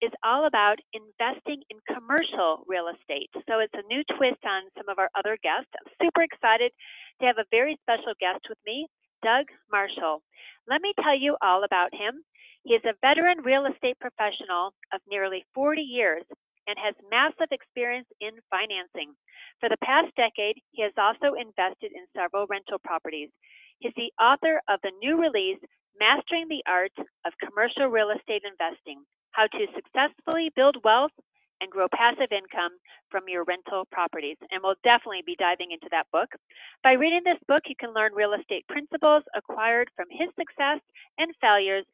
is all about investing in commercial real estate. So it's a new twist on some of our other guests. I'm super excited to have a very special guest with me, Doug Marshall. Let me tell you all about him. He is a veteran real estate professional of nearly 40 years and has massive experience in financing. For the past decade, he has also invested in several rental properties. He's the author of the new release, Mastering the Art of Commercial Real Estate Investing how to successfully build wealth and grow passive income from your rental properties. And we'll definitely be diving into that book. By reading this book, you can learn real estate principles acquired from his success and failures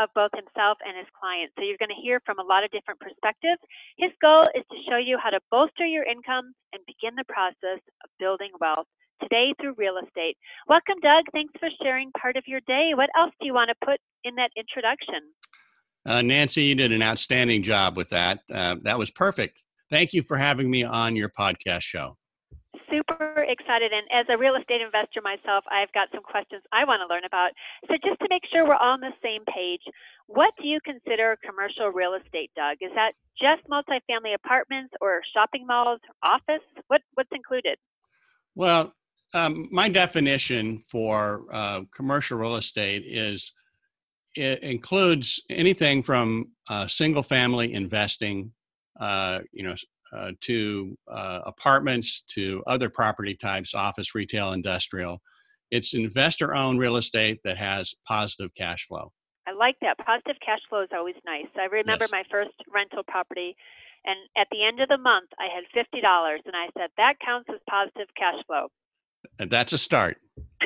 of both himself and his clients. So you're going to hear from a lot of different perspectives. His goal is to show you how to bolster your income and begin the process of building wealth today through real estate. Welcome, Doug. Thanks for sharing part of your day. What else do you want to put in that introduction? Uh, Nancy, you did an outstanding job with that. Uh, that was perfect. Thank you for having me on your podcast show. Super excited. And as a real estate investor myself, I've got some questions I want to learn about. So, just to make sure we're all on the same page, what do you consider commercial real estate, Doug? Is that just multifamily apartments or shopping malls, office? What, what's included? Well, um, my definition for uh, commercial real estate is it includes anything from uh, single family investing, uh, you know, uh, to uh, apartments, to other property types, office, retail, industrial. It's investor owned real estate that has positive cash flow. I like that. Positive cash flow is always nice. I remember yes. my first rental property, and at the end of the month, I had $50, and I said, that counts as positive cash flow. And that's a start.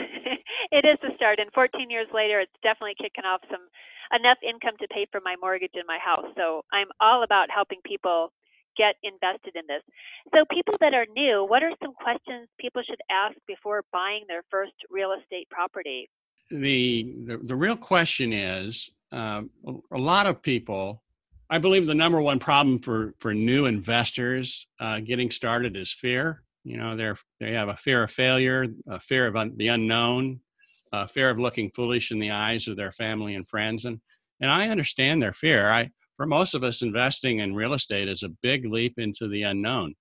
it is a start, and 14 years later, it's definitely kicking off some enough income to pay for my mortgage in my house. So I'm all about helping people get invested in this. So people that are new, what are some questions people should ask before buying their first real estate property? The the, the real question is, um, a lot of people. I believe the number one problem for for new investors uh, getting started is fear. You know, they're they have a fear of failure, a fear of un, the unknown, a fear of looking foolish in the eyes of their family and friends, and and I understand their fear. I for most of us, investing in real estate is a big leap into the unknown.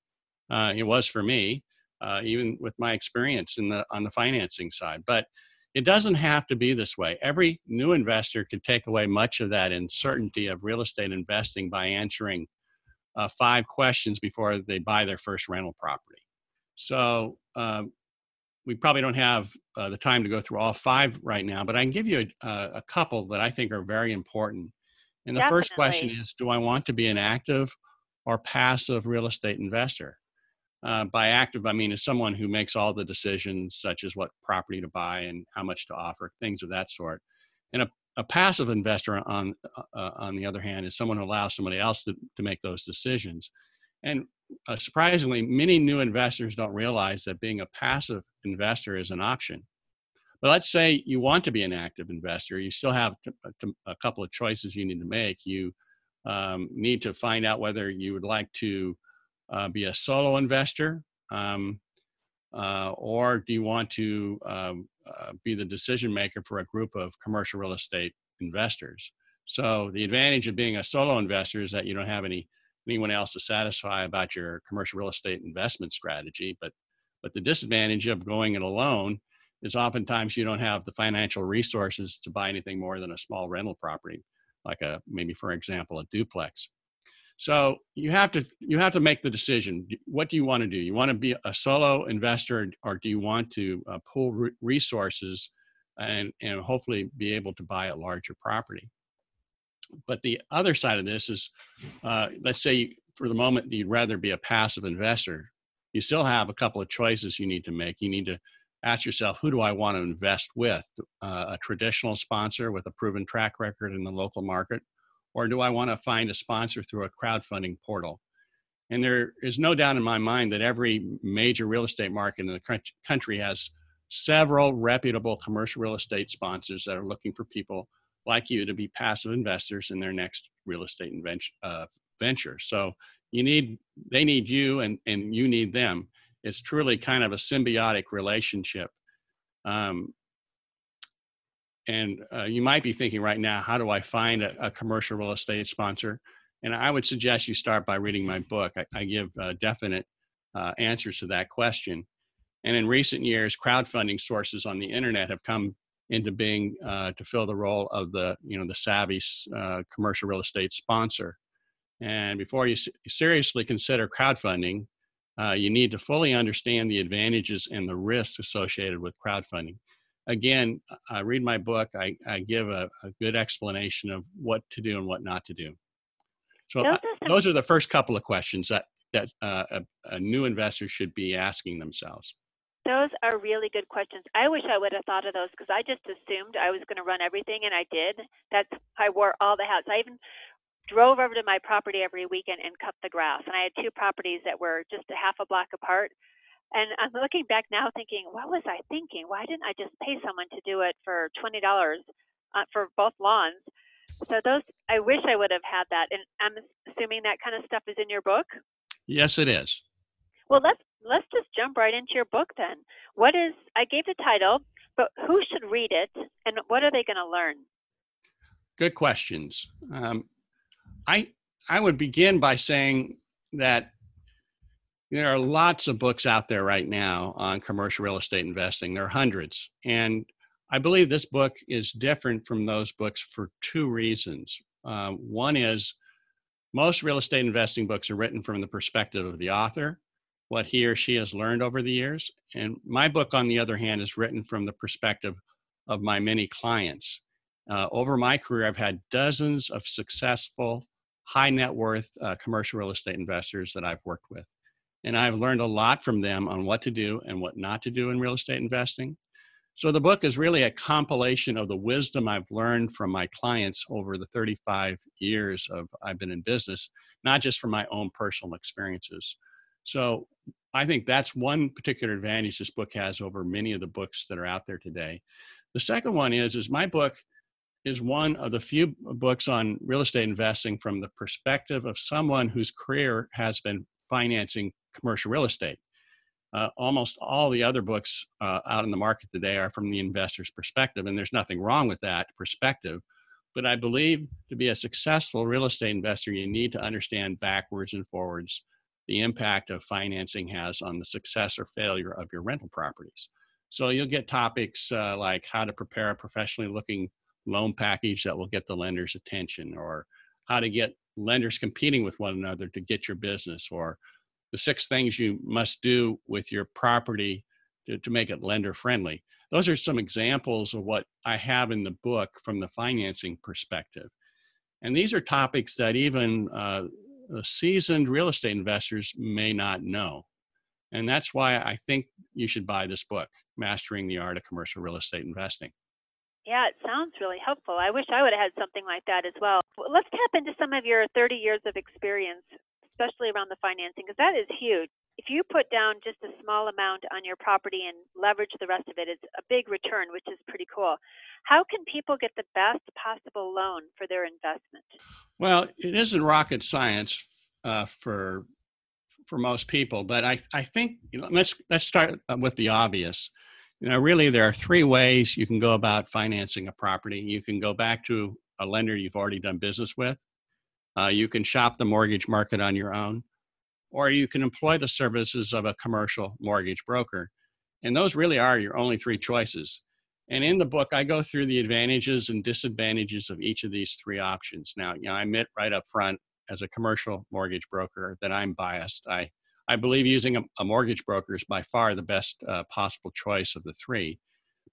Uh, it was for me, uh, even with my experience in the on the financing side. But it doesn't have to be this way. Every new investor could take away much of that uncertainty of real estate investing by answering uh, five questions before they buy their first rental property. So um, we probably don't have uh, the time to go through all five right now, but I can give you a, a couple that I think are very important. And the Definitely. first question is Do I want to be an active or passive real estate investor? Uh, by active, I mean as someone who makes all the decisions, such as what property to buy and how much to offer, things of that sort. And a, a passive investor, on uh, on the other hand, is someone who allows somebody else to, to make those decisions. And uh, surprisingly, many new investors don't realize that being a passive investor is an option. But let's say you want to be an active investor, you still have to, uh, a couple of choices you need to make. You um, need to find out whether you would like to uh, be a solo investor, um, uh, or do you want to um, uh, be the decision maker for a group of commercial real estate investors? So the advantage of being a solo investor is that you don't have any anyone else to satisfy about your commercial real estate investment strategy. But but the disadvantage of going it alone is oftentimes you don't have the financial resources to buy anything more than a small rental property, like a maybe for example a duplex. So you have to you have to make the decision. What do you want to do? You want to be a solo investor, or do you want to uh, pool re- resources and and hopefully be able to buy a larger property? But the other side of this is, uh, let's say for the moment you'd rather be a passive investor. You still have a couple of choices you need to make. You need to ask yourself, who do I want to invest with? Uh, a traditional sponsor with a proven track record in the local market, or do I want to find a sponsor through a crowdfunding portal? And there is no doubt in my mind that every major real estate market in the country has several reputable commercial real estate sponsors that are looking for people like you to be passive investors in their next real estate uh, venture. So you need, they need you and, and you need them. It's truly kind of a symbiotic relationship. Um, and uh, you might be thinking right now, how do I find a, a, commercial real estate sponsor? And I would suggest you start by reading my book. I, I give uh, definite uh, answers to that question. And in recent years, crowdfunding sources on the internet have come into being uh, to fill the role of the, you know, the savvy uh, commercial real estate sponsor. And before you seriously consider crowdfunding, uh, you need to fully understand the advantages and the risks associated with crowdfunding. Again, I read my book. I, I give a, a, good explanation of what to do and what not to do. So those, uh, those are the first couple of questions that that uh, a, a new investor should be asking themselves. Those are really good questions. I wish I would have thought of those because I just assumed I was going to run everything, and I did. That's I wore all the hats. I even drove over to my property every weekend and cut the grass. And I had two properties that were just a half a block apart. And I'm looking back now thinking, what was I thinking? Why didn't I just pay someone to do it for $20 uh, for both lawns? So those, I wish I would have had that. And I'm assuming that kind of stuff is in your book? Yes, it is. Well, let's let's just jump right into your book then. What is I gave the title, but who should read it and what are they going to learn? Good questions. Um, I I would begin by saying that there are lots of books out there right now on commercial real estate investing. There are hundreds. And I believe this book is different from those books for two reasons. Uh, one is most real estate investing books are written from the perspective of the author, what he or she has learned over the years. And my book, on the other hand, is written from the perspective of my many clients. Uh, over my career, I've had dozens of successful, high net worth uh, commercial real estate investors that I've worked with. And I've learned a lot from them on what to do and what not to do in real estate investing. So the book is really a compilation of the wisdom I've learned from my clients over the 35 years of I've been in business, not just from my own personal experiences. So I think that's one particular advantage this book has over many of the books that are out there today. The second one is is my book is one of the few books on real estate investing from the perspective of someone whose career has been financing commercial real estate. Uh, almost all the other books uh, out in the market today are from the investor's perspective, and there's nothing wrong with that perspective. But I believe to be a successful real estate investor, you need to understand backwards and forwards the impact of financing has on the success or failure of your rental properties. So you'll get topics uh, like how to prepare a professionally looking loan package that will get the lender's attention or how to get lenders competing with one another to get your business or the six things you must do with your property to, to make it lender friendly those are some examples of what i have in the book from the financing perspective and these are topics that even uh, seasoned real estate investors may not know and that's why i think you should buy this book mastering the art of commercial real estate investing yeah, it sounds really helpful. I wish I would have had something like that as well. Let's tap into some of your 30 years of experience, especially around the financing, because that is huge. If you put down just a small amount on your property and leverage the rest of it, it's a big return, which is pretty cool. How can people get the best possible loan for their investment? Well, it isn't rocket science uh, for for most people, but I, I think you know, let's let's start with the obvious you know, really, there are three ways you can go about financing a property. You can go back to a lender you've already done business with. Uh, you can shop the mortgage market on your own, or you can employ the services of a commercial mortgage broker. And those really are your only three choices. And in the book, I go through the advantages and disadvantages of each of these three options. Now, you know, I admit right up front, as a commercial mortgage broker, that I'm biased. I I believe using a, a mortgage broker is by far the best uh, possible choice of the three.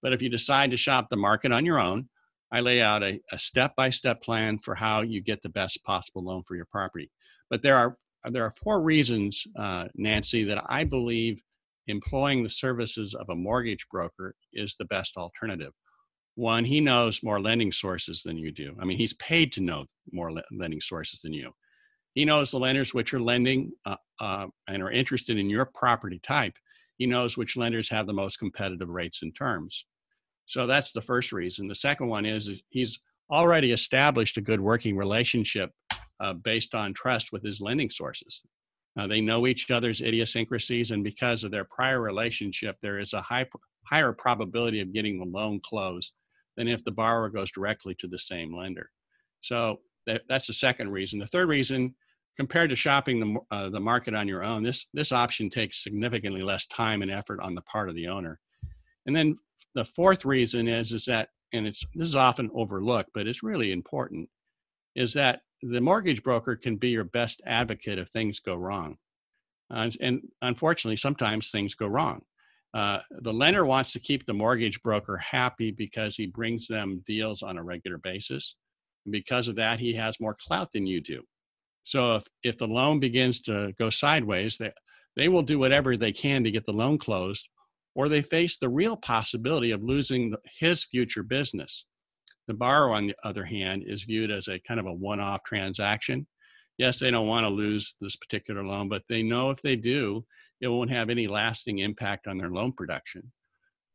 But if you decide to shop the market on your own, I lay out a, a step-by-step plan for how you get the best possible loan for your property. But there are there are four reasons, uh, Nancy, that I believe employing the services of a mortgage broker is the best alternative. One, he knows more lending sources than you do. I mean, he's paid to know more lending sources than you. He knows the lenders which are lending uh, uh, and are interested in your property type. He knows which lenders have the most competitive rates and terms. So that's the first reason. The second one is, is he's already established a good working relationship uh, based on trust with his lending sources. Uh, they know each other's idiosyncrasies, and because of their prior relationship, there is a high, higher probability of getting the loan closed than if the borrower goes directly to the same lender. So that, that's the second reason. The third reason, compared to shopping the, uh, the market on your own, this, this option takes significantly less time and effort on the part of the owner. And then the fourth reason is, is that, and it's, this is often overlooked, but it's really important, is that the mortgage broker can be your best advocate if things go wrong. Uh, and unfortunately, sometimes things go wrong. Uh, the lender wants to keep the mortgage broker happy because he brings them deals on a regular basis. And because of that, he has more clout than you do. So if, if the loan begins to go sideways, they, they will do whatever they can to get the loan closed, or they face the real possibility of losing his future business. The borrower, on the other hand, is viewed as a kind of a one off transaction. Yes, they don't want to lose this particular loan, but they know if they do, it won't have any lasting impact on their loan production.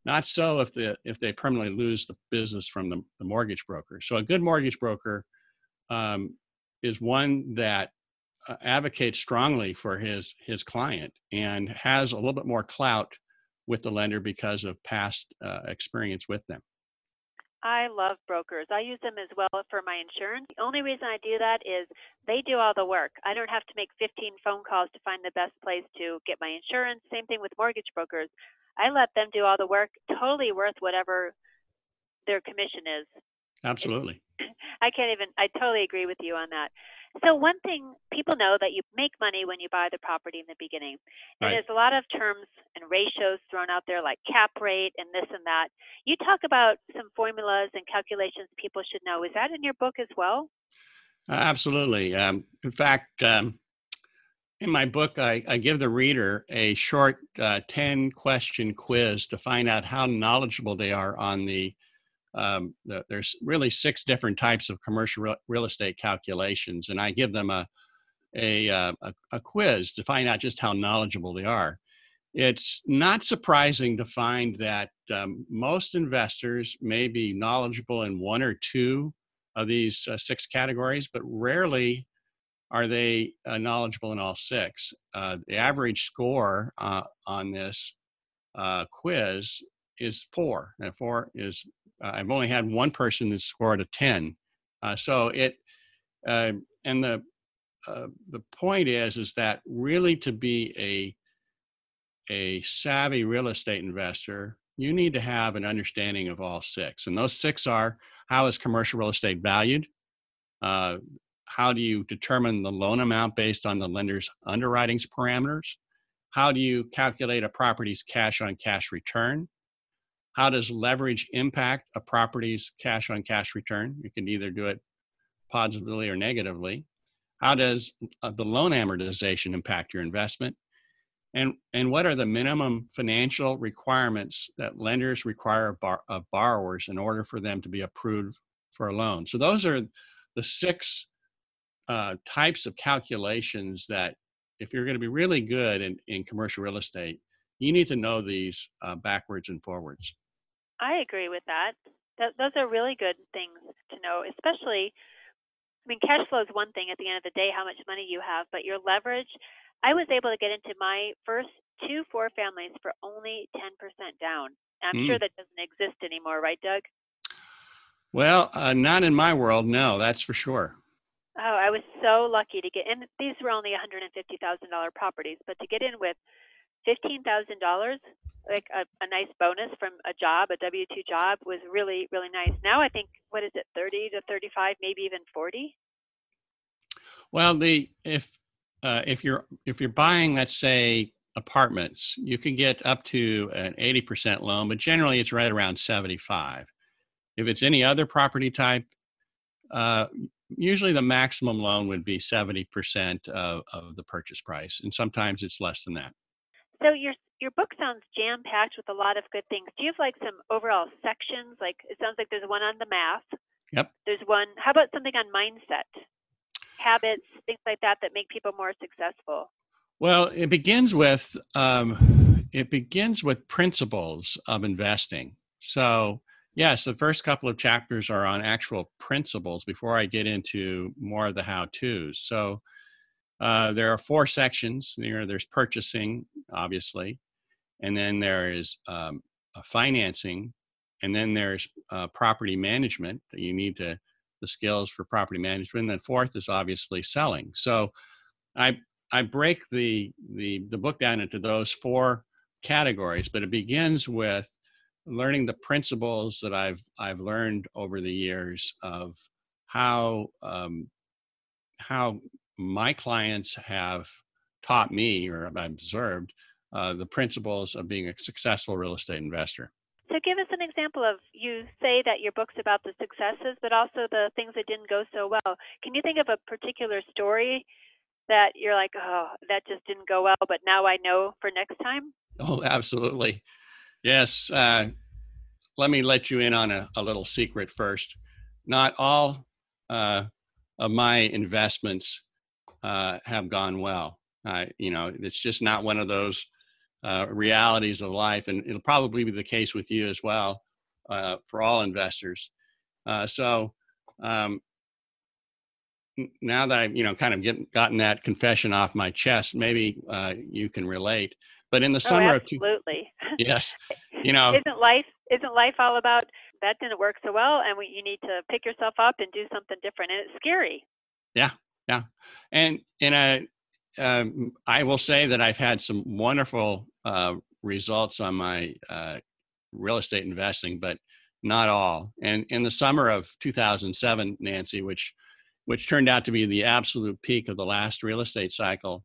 Not so if, the, if they permanently lose the business from the, the mortgage broker. So, a good mortgage broker um, is one that uh, advocates strongly for his, his client and has a little bit more clout with the lender because of past uh, experience with them. I love brokers. I use them as well for my insurance. The only reason I do that is they do all the work. I don't have to make 15 phone calls to find the best place to get my insurance. Same thing with mortgage brokers. I let them do all the work, totally worth whatever their commission is. Absolutely. I can't even, I totally agree with you on that. So one thing people know that you make money when you buy the property in the beginning. And right. there's a lot of terms and ratios thrown out there like cap rate and this and that. You talk about some formulas and calculations people should know. Is that in your book as well? Uh, absolutely. Um, in fact, um, in my book, I, I, give the reader a short uh, 10 question quiz to find out how knowledgeable they are on the um, the, there's really six different types of commercial real, real estate calculations, and I give them a, a, uh, a, a quiz to find out just how knowledgeable they are. It's not surprising to find that um, most investors may be knowledgeable in one or two of these uh, six categories, but rarely are they uh, knowledgeable in all six. Uh, the average score uh, on this uh, quiz is four, and four is uh, I've only had one person that scored a 10. Uh, so it, uh, and the, uh, the point is, is that really to be a, a savvy real estate investor, you need to have an understanding of all six. And those six are how is commercial real estate valued? Uh, how do you determine the loan amount based on the lender's underwriting's parameters? How do you calculate a property's cash on cash return? How does leverage impact a property's cash on cash return? You can either do it positively or negatively. How does uh, the loan amortization impact your investment? And, and what are the minimum financial requirements that lenders require of, bar, of borrowers in order for them to be approved for a loan? So, those are the six uh, types of calculations that, if you're going to be really good in, in commercial real estate, you need to know these uh, backwards and forwards. I agree with that. Th- those are really good things to know, especially. I mean, cash flow is one thing at the end of the day, how much money you have, but your leverage. I was able to get into my first two four families for only 10% down. I'm mm. sure that doesn't exist anymore, right, Doug? Well, uh, not in my world, no, that's for sure. Oh, I was so lucky to get in. These were only $150,000 properties, but to get in with $15,000 like a, a nice bonus from a job, a W two job, was really really nice. Now I think what is it, thirty to thirty five, maybe even forty. Well, the if uh, if you're if you're buying, let's say apartments, you can get up to an eighty percent loan, but generally it's right around seventy five. If it's any other property type, uh, usually the maximum loan would be 70% of, of the purchase price, and sometimes it's less than that. So your your book sounds jam packed with a lot of good things. Do you have like some overall sections? Like it sounds like there's one on the math. Yep. There's one. How about something on mindset, habits, things like that that make people more successful? Well, it begins with um, it begins with principles of investing. So yes, the first couple of chapters are on actual principles before I get into more of the how tos. So uh, there are four sections. There, there's purchasing, obviously, and then there is um, financing, and then there's uh, property management. You need to the skills for property management. And then fourth is obviously selling. So I I break the the the book down into those four categories, but it begins with learning the principles that I've I've learned over the years of how um, how my clients have taught me or have observed uh, the principles of being a successful real estate investor. So, give us an example of you say that your book's about the successes, but also the things that didn't go so well. Can you think of a particular story that you're like, oh, that just didn't go well, but now I know for next time? Oh, absolutely. Yes. Uh, let me let you in on a, a little secret first. Not all uh, of my investments uh, have gone well. you know, it's just not one of those uh, realities of life, and it'll probably be the case with you as well uh, for all investors. Uh, so um, now that I've you know kind of get, gotten that confession off my chest, maybe uh, you can relate. But in the oh, summer absolutely. of two, yes, you know, isn't life isn't life all about that didn't work so well, and we, you need to pick yourself up and do something different, and it's scary. Yeah, yeah, and and I, um, I will say that I've had some wonderful uh, results on my uh, real estate investing, but not all. And in the summer of 2007, Nancy, which which turned out to be the absolute peak of the last real estate cycle,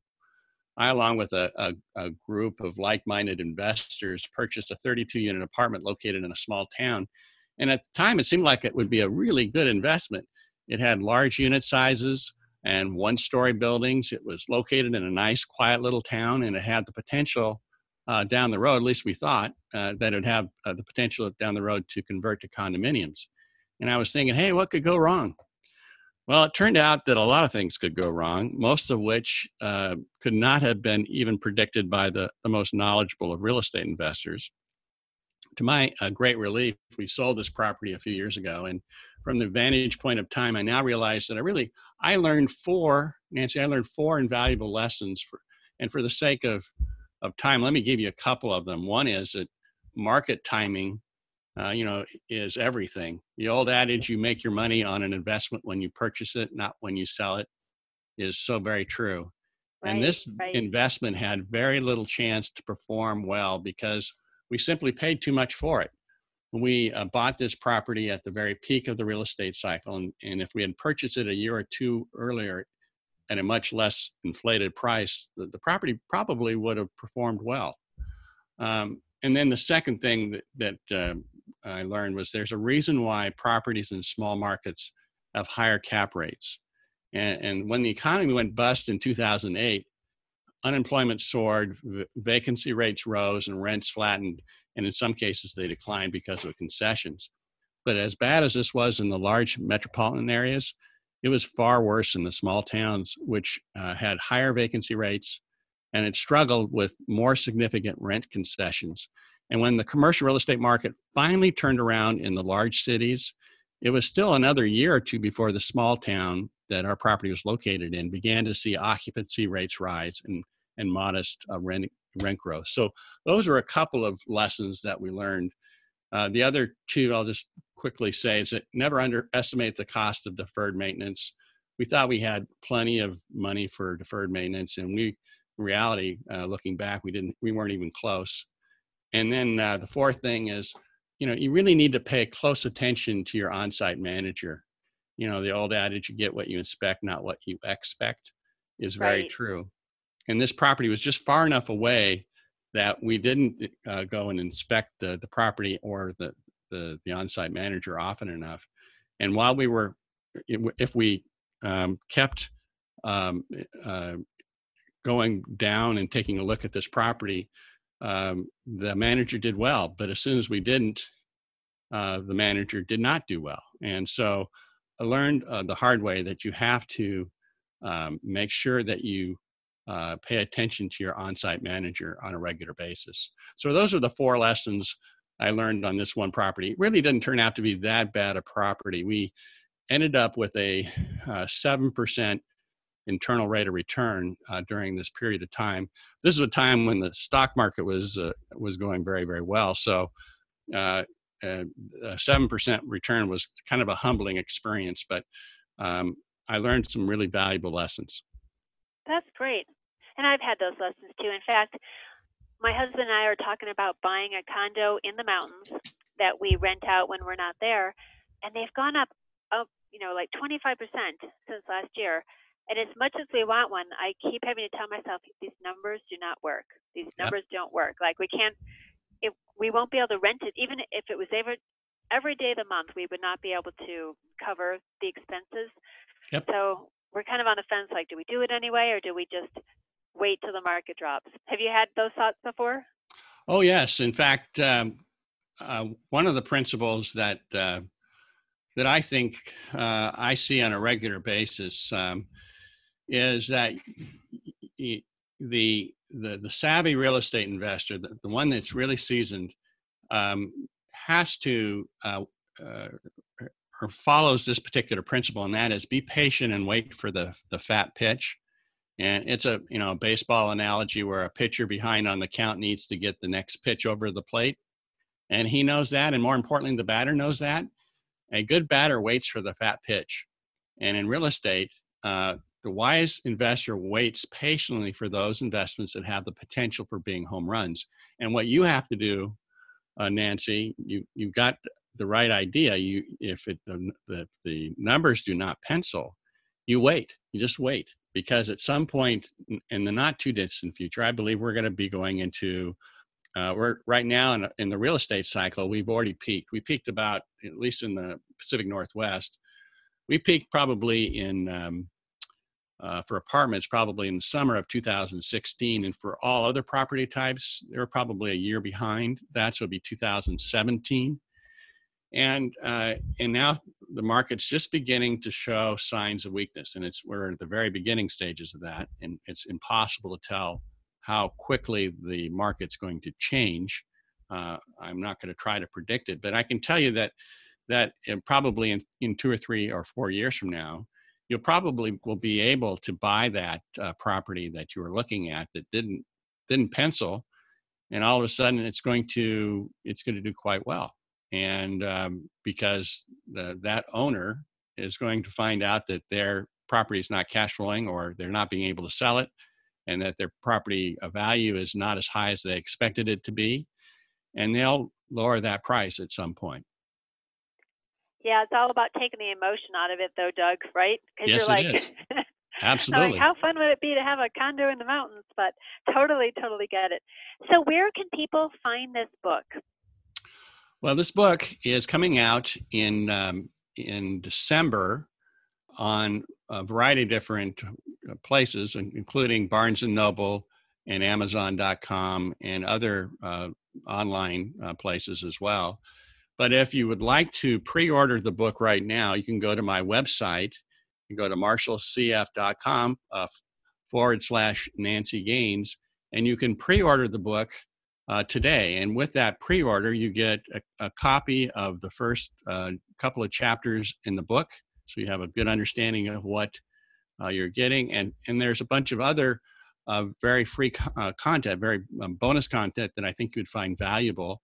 I, along with a, a, a group of like-minded investors, purchased a 32-unit apartment located in a small town. And at the time, it seemed like it would be a really good investment. It had large unit sizes, and one story buildings. It was located in a nice, quiet little town, and it had the potential uh, down the road, at least we thought, uh, that it would have uh, the potential down the road to convert to condominiums. And I was thinking, hey, what could go wrong? Well, it turned out that a lot of things could go wrong, most of which uh, could not have been even predicted by the, the most knowledgeable of real estate investors. To my uh, great relief, we sold this property a few years ago, and from the vantage point of time, I now realize that I really I learned four, Nancy, I learned four invaluable lessons for, and for the sake of of time, let me give you a couple of them. One is that market timing, uh, you know, is everything. The old adage, "You make your money on an investment when you purchase it, not when you sell it," is so very true. Right, and this right. investment had very little chance to perform well because we simply paid too much for it. We uh, bought this property at the very peak of the real estate cycle and, and if we had purchased it a year or two earlier at a much less inflated price the, the property probably would have performed well. Um, and then the second thing that, that uh, i learned was there's a reason why properties in small markets have higher cap rates. And, and when the economy went bust in 2008 unemployment soared vacancy rates rose and rents flattened and in some cases they declined because of concessions. But as bad as this was in the large metropolitan areas, it was far worse in the small towns, which uh, had higher vacancy rates and it struggled with more significant rent concessions. And when the commercial real estate market finally turned around in the large cities, it was still another year or two before the small town that our property was located in began to see occupancy rates rise and, and modest uh, rent rent growth. So those are a couple of lessons that we learned. Uh, the other two, I'll just quickly say, is that never underestimate the cost of deferred maintenance. We thought we had plenty of money for deferred maintenance, and we, in reality, uh, looking back, we didn't, we weren't even close. And then uh, the fourth thing is, you know, you really need to pay close attention to your on-site manager. You know, the old adage, you get what you inspect, not what you expect, is very Right. true and this property was just far enough away that we didn't uh, go and inspect the, the property or the the the on-site manager often enough. And while we were, if we um, kept um, uh, going down and taking a look at this property, um, the manager did well. But as soon as we didn't, uh, the manager did not do well. And so I learned uh, the hard way that you have to um, make sure that you uh, pay attention to your on-site manager on a regular basis. So those are the four lessons I learned on this one property. It really didn't turn out to be that bad a property. We ended up with a uh, seven percent internal rate of return uh, during this period of time. This is a time when the stock market was uh, was going very very well. So. Uh, seven percent return was kind of a humbling experience, but um, I learned some really valuable lessons. That's great. And I've had those lessons too. In fact, my husband and I are talking about buying a condo in the mountains that we rent out when we're not there, and they've gone up, up you know, like 25% since last year. And as much as we want one, I keep having to tell myself these numbers do not work. These numbers yep. don't work. Like we can't, if we won't be able to rent it, even if it was every every day of the month, we would not be able to cover the expenses. Yep. So we're kind of on the fence. Like, do we do it anyway, or do we just wait till the market drops. Have you had those thoughts before? Oh yes. In fact, um, uh, one of the principles that uh, that I think uh, I see on a regular basis um, is that the the the savvy real estate investor, the, the one that's really seasoned, um, has to uh, uh, or follows this particular principle, and that is be patient and wait for the the fat pitch. And it's a you know baseball analogy where a pitcher behind on the count needs to get the next pitch over the plate, and he knows that, and more importantly, the batter knows that. A good batter waits for the fat pitch, and in real estate, uh, the wise investor waits patiently for those investments that have the potential for being home runs. And what you have to do, uh, Nancy, you you've got the right idea. You if it the, the the numbers do not pencil, you wait. You just wait because at some point in the not too distant future, I believe we're going to be going into. Uh, we're right now in, in the real estate cycle. We've already peaked. We peaked about at least in the Pacific Northwest. We peaked probably in um, uh, for apartments probably in the summer of 2016, and for all other property types, they're probably a year behind. That so it'll be 2017 and uh, and now the market's just beginning to show signs of weakness and it's we're at the very beginning stages of that and it's impossible to tell how quickly the market's going to change uh, i'm not going to try to predict it but i can tell you that that probably in, in two or three or four years from now you'll probably will be able to buy that uh, property that you were looking at that didn't didn't pencil and all of a sudden it's going to it's going to do quite well. And um, because the, that owner is going to find out that their property is not cash flowing or they're not being able to sell it and that their property value is not as high as they expected it to be and they'll lower that price at some point yeah it's all about taking the emotion out of it though doug right? Because yes, you're like it is. absolutely. like, how fun would it be to have a condo in the mountains? But totally totally get it. So where can people find this book? Well, this book is coming out in um, in December on a variety of different uh, places, including Barnes and Noble and Amazon.com and other uh, online uh, places as well. But if you would like to pre-order the book right now, you can go to my website. You go to marshallcf.com uh, forward slash Nancy Gaines, and you can pre-order the book uh, today. And with that pre order, you get a, a, copy of the first uh, couple of chapters in the book. So you have a good understanding of what uh, you're getting. And, and there's a bunch of other uh, very free uh, content, very um, bonus content that I think you'd find valuable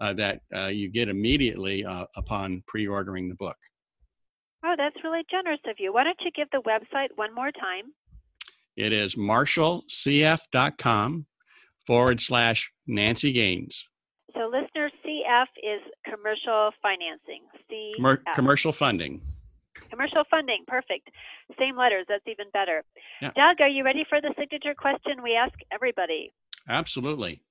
uh, that you get immediately upon pre ordering the book. Oh, that's really generous of you. Why don't you give the website one more time? It is marshallcf.com forward slash Nancy Gaines. So, listener CF is commercial financing. CF. commercial funding. Commercial funding, perfect. Same letters, that's even better. Yeah. Doug, are you ready for the signature question we ask everybody? Absolutely.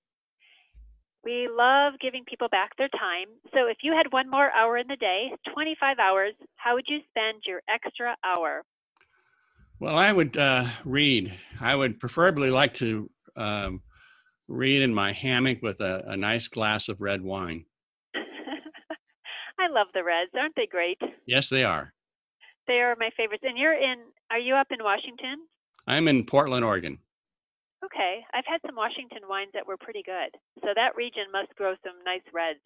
We love giving people back their time. So if you had one more hour in the day, 25 hours, how would you spend your extra hour? Well, I would uh, read. I would preferably like to um, read in my hammock with a, a nice glass of red wine. I love the Reds. Aren't they great? Yes, they are. They are my favorites. And you're in, are you up in Washington? I'm in Portland, Oregon. Okay. I've had some Washington wines that were pretty good. So that region must grow some nice reds.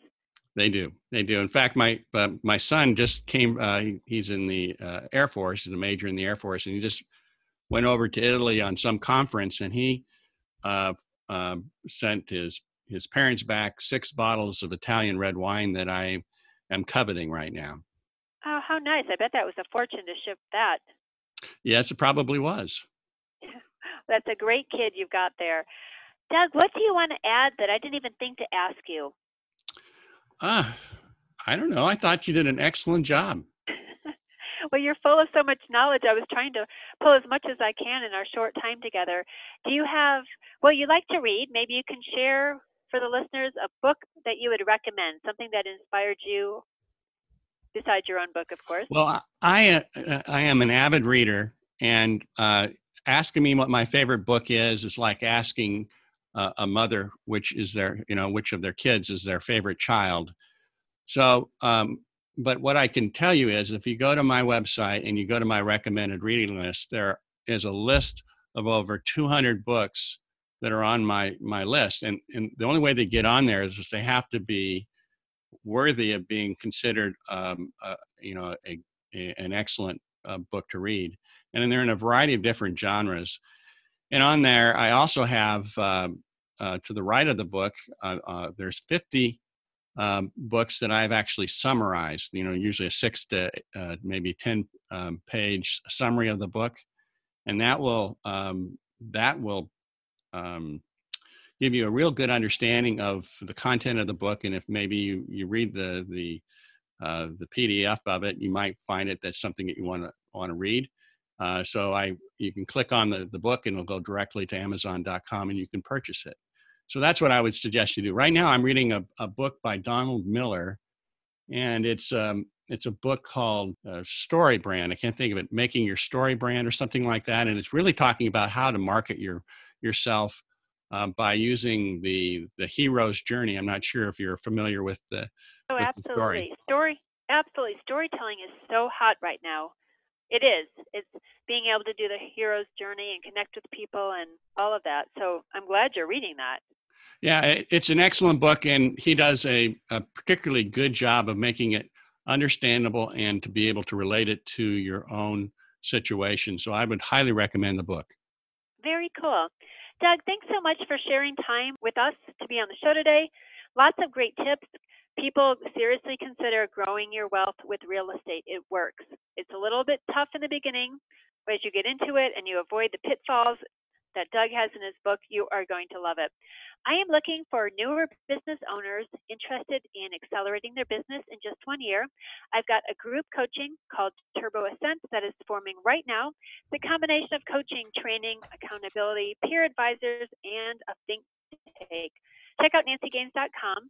They do. They do. In fact, my uh, my son just came. Uh, he's in the uh, Air Force. He's a major in the Air Force, and he just went over to Italy on some conference, and he uh, uh, sent his his parents back six bottles of Italian red wine that I am coveting right now. Oh, how nice! I bet that was a fortune to ship that. Yes, it probably was. That's a great kid you've got there. Doug, what do you want to add that I didn't even think to ask you? Ah, I don't know. I thought you did an excellent job. well, you're full of so much knowledge. I was trying to pull as much as I can in our short time together. Do you have, well, you like to read? Maybe you can share for the listeners a book that you would recommend, something that inspired you besides your own book, of course. Well, I, uh, I am an avid reader, and uh, asking me what my favorite book is is like asking uh, a mother which is their you know which of their kids is their favorite child. So um, but what i can tell you is if you go to my website and you go to my recommended reading list there is a list of over 200 books that are on my my list. And and the only way they get on there is they have to be worthy of being considered um, uh, you know a, a, an excellent uh, book to read and they're in a variety of different genres and on there, I also have uh, uh, to the right of the book, uh, uh there's 50 um, books that I've actually summarized. You know, usually a six to uh, maybe 10 um, page summary of the book, and that will um, that will um, give you a real good understanding of the content of the book. And if maybe you you read the the uh, the PDF of it, you might find it that's something that you want to want to read. Uh, so I, you can click on the, the book and it'll go directly to Amazon.com and you can purchase it. So that's what I would suggest you do. Right now, I'm reading a, a book by Donald Miller, and it's um, it's a book called uh, Story Brand. I can't think of it, Making Your Story Brand or something like that. And it's really talking about how to market your yourself uh, by using the the hero's journey. I'm not sure if you're familiar with the. Oh, with absolutely. The story. story, absolutely. Storytelling is so hot right now it is. It's being able to do the hero's journey and connect with people and all of that. So I'm glad you're reading that. Yeah, it's an excellent book, and he does a, a particularly good job of making it understandable and to be able to relate it to your own situation. So I would highly recommend the book. Very cool. Doug, thanks so much for sharing time with us to be on the show today. Lots of great tips people seriously consider growing your wealth with real estate. It works. It's a little bit tough in the beginning, but as you get into it and you avoid the pitfalls that Doug has in his book, you are going to love it. I am looking for newer business owners interested in accelerating their business in just one year. I've got a group coaching called Turbo Ascent that is forming right now. The combination of coaching, training, accountability, peer advisors, and a think tank. Check out nancygaines.com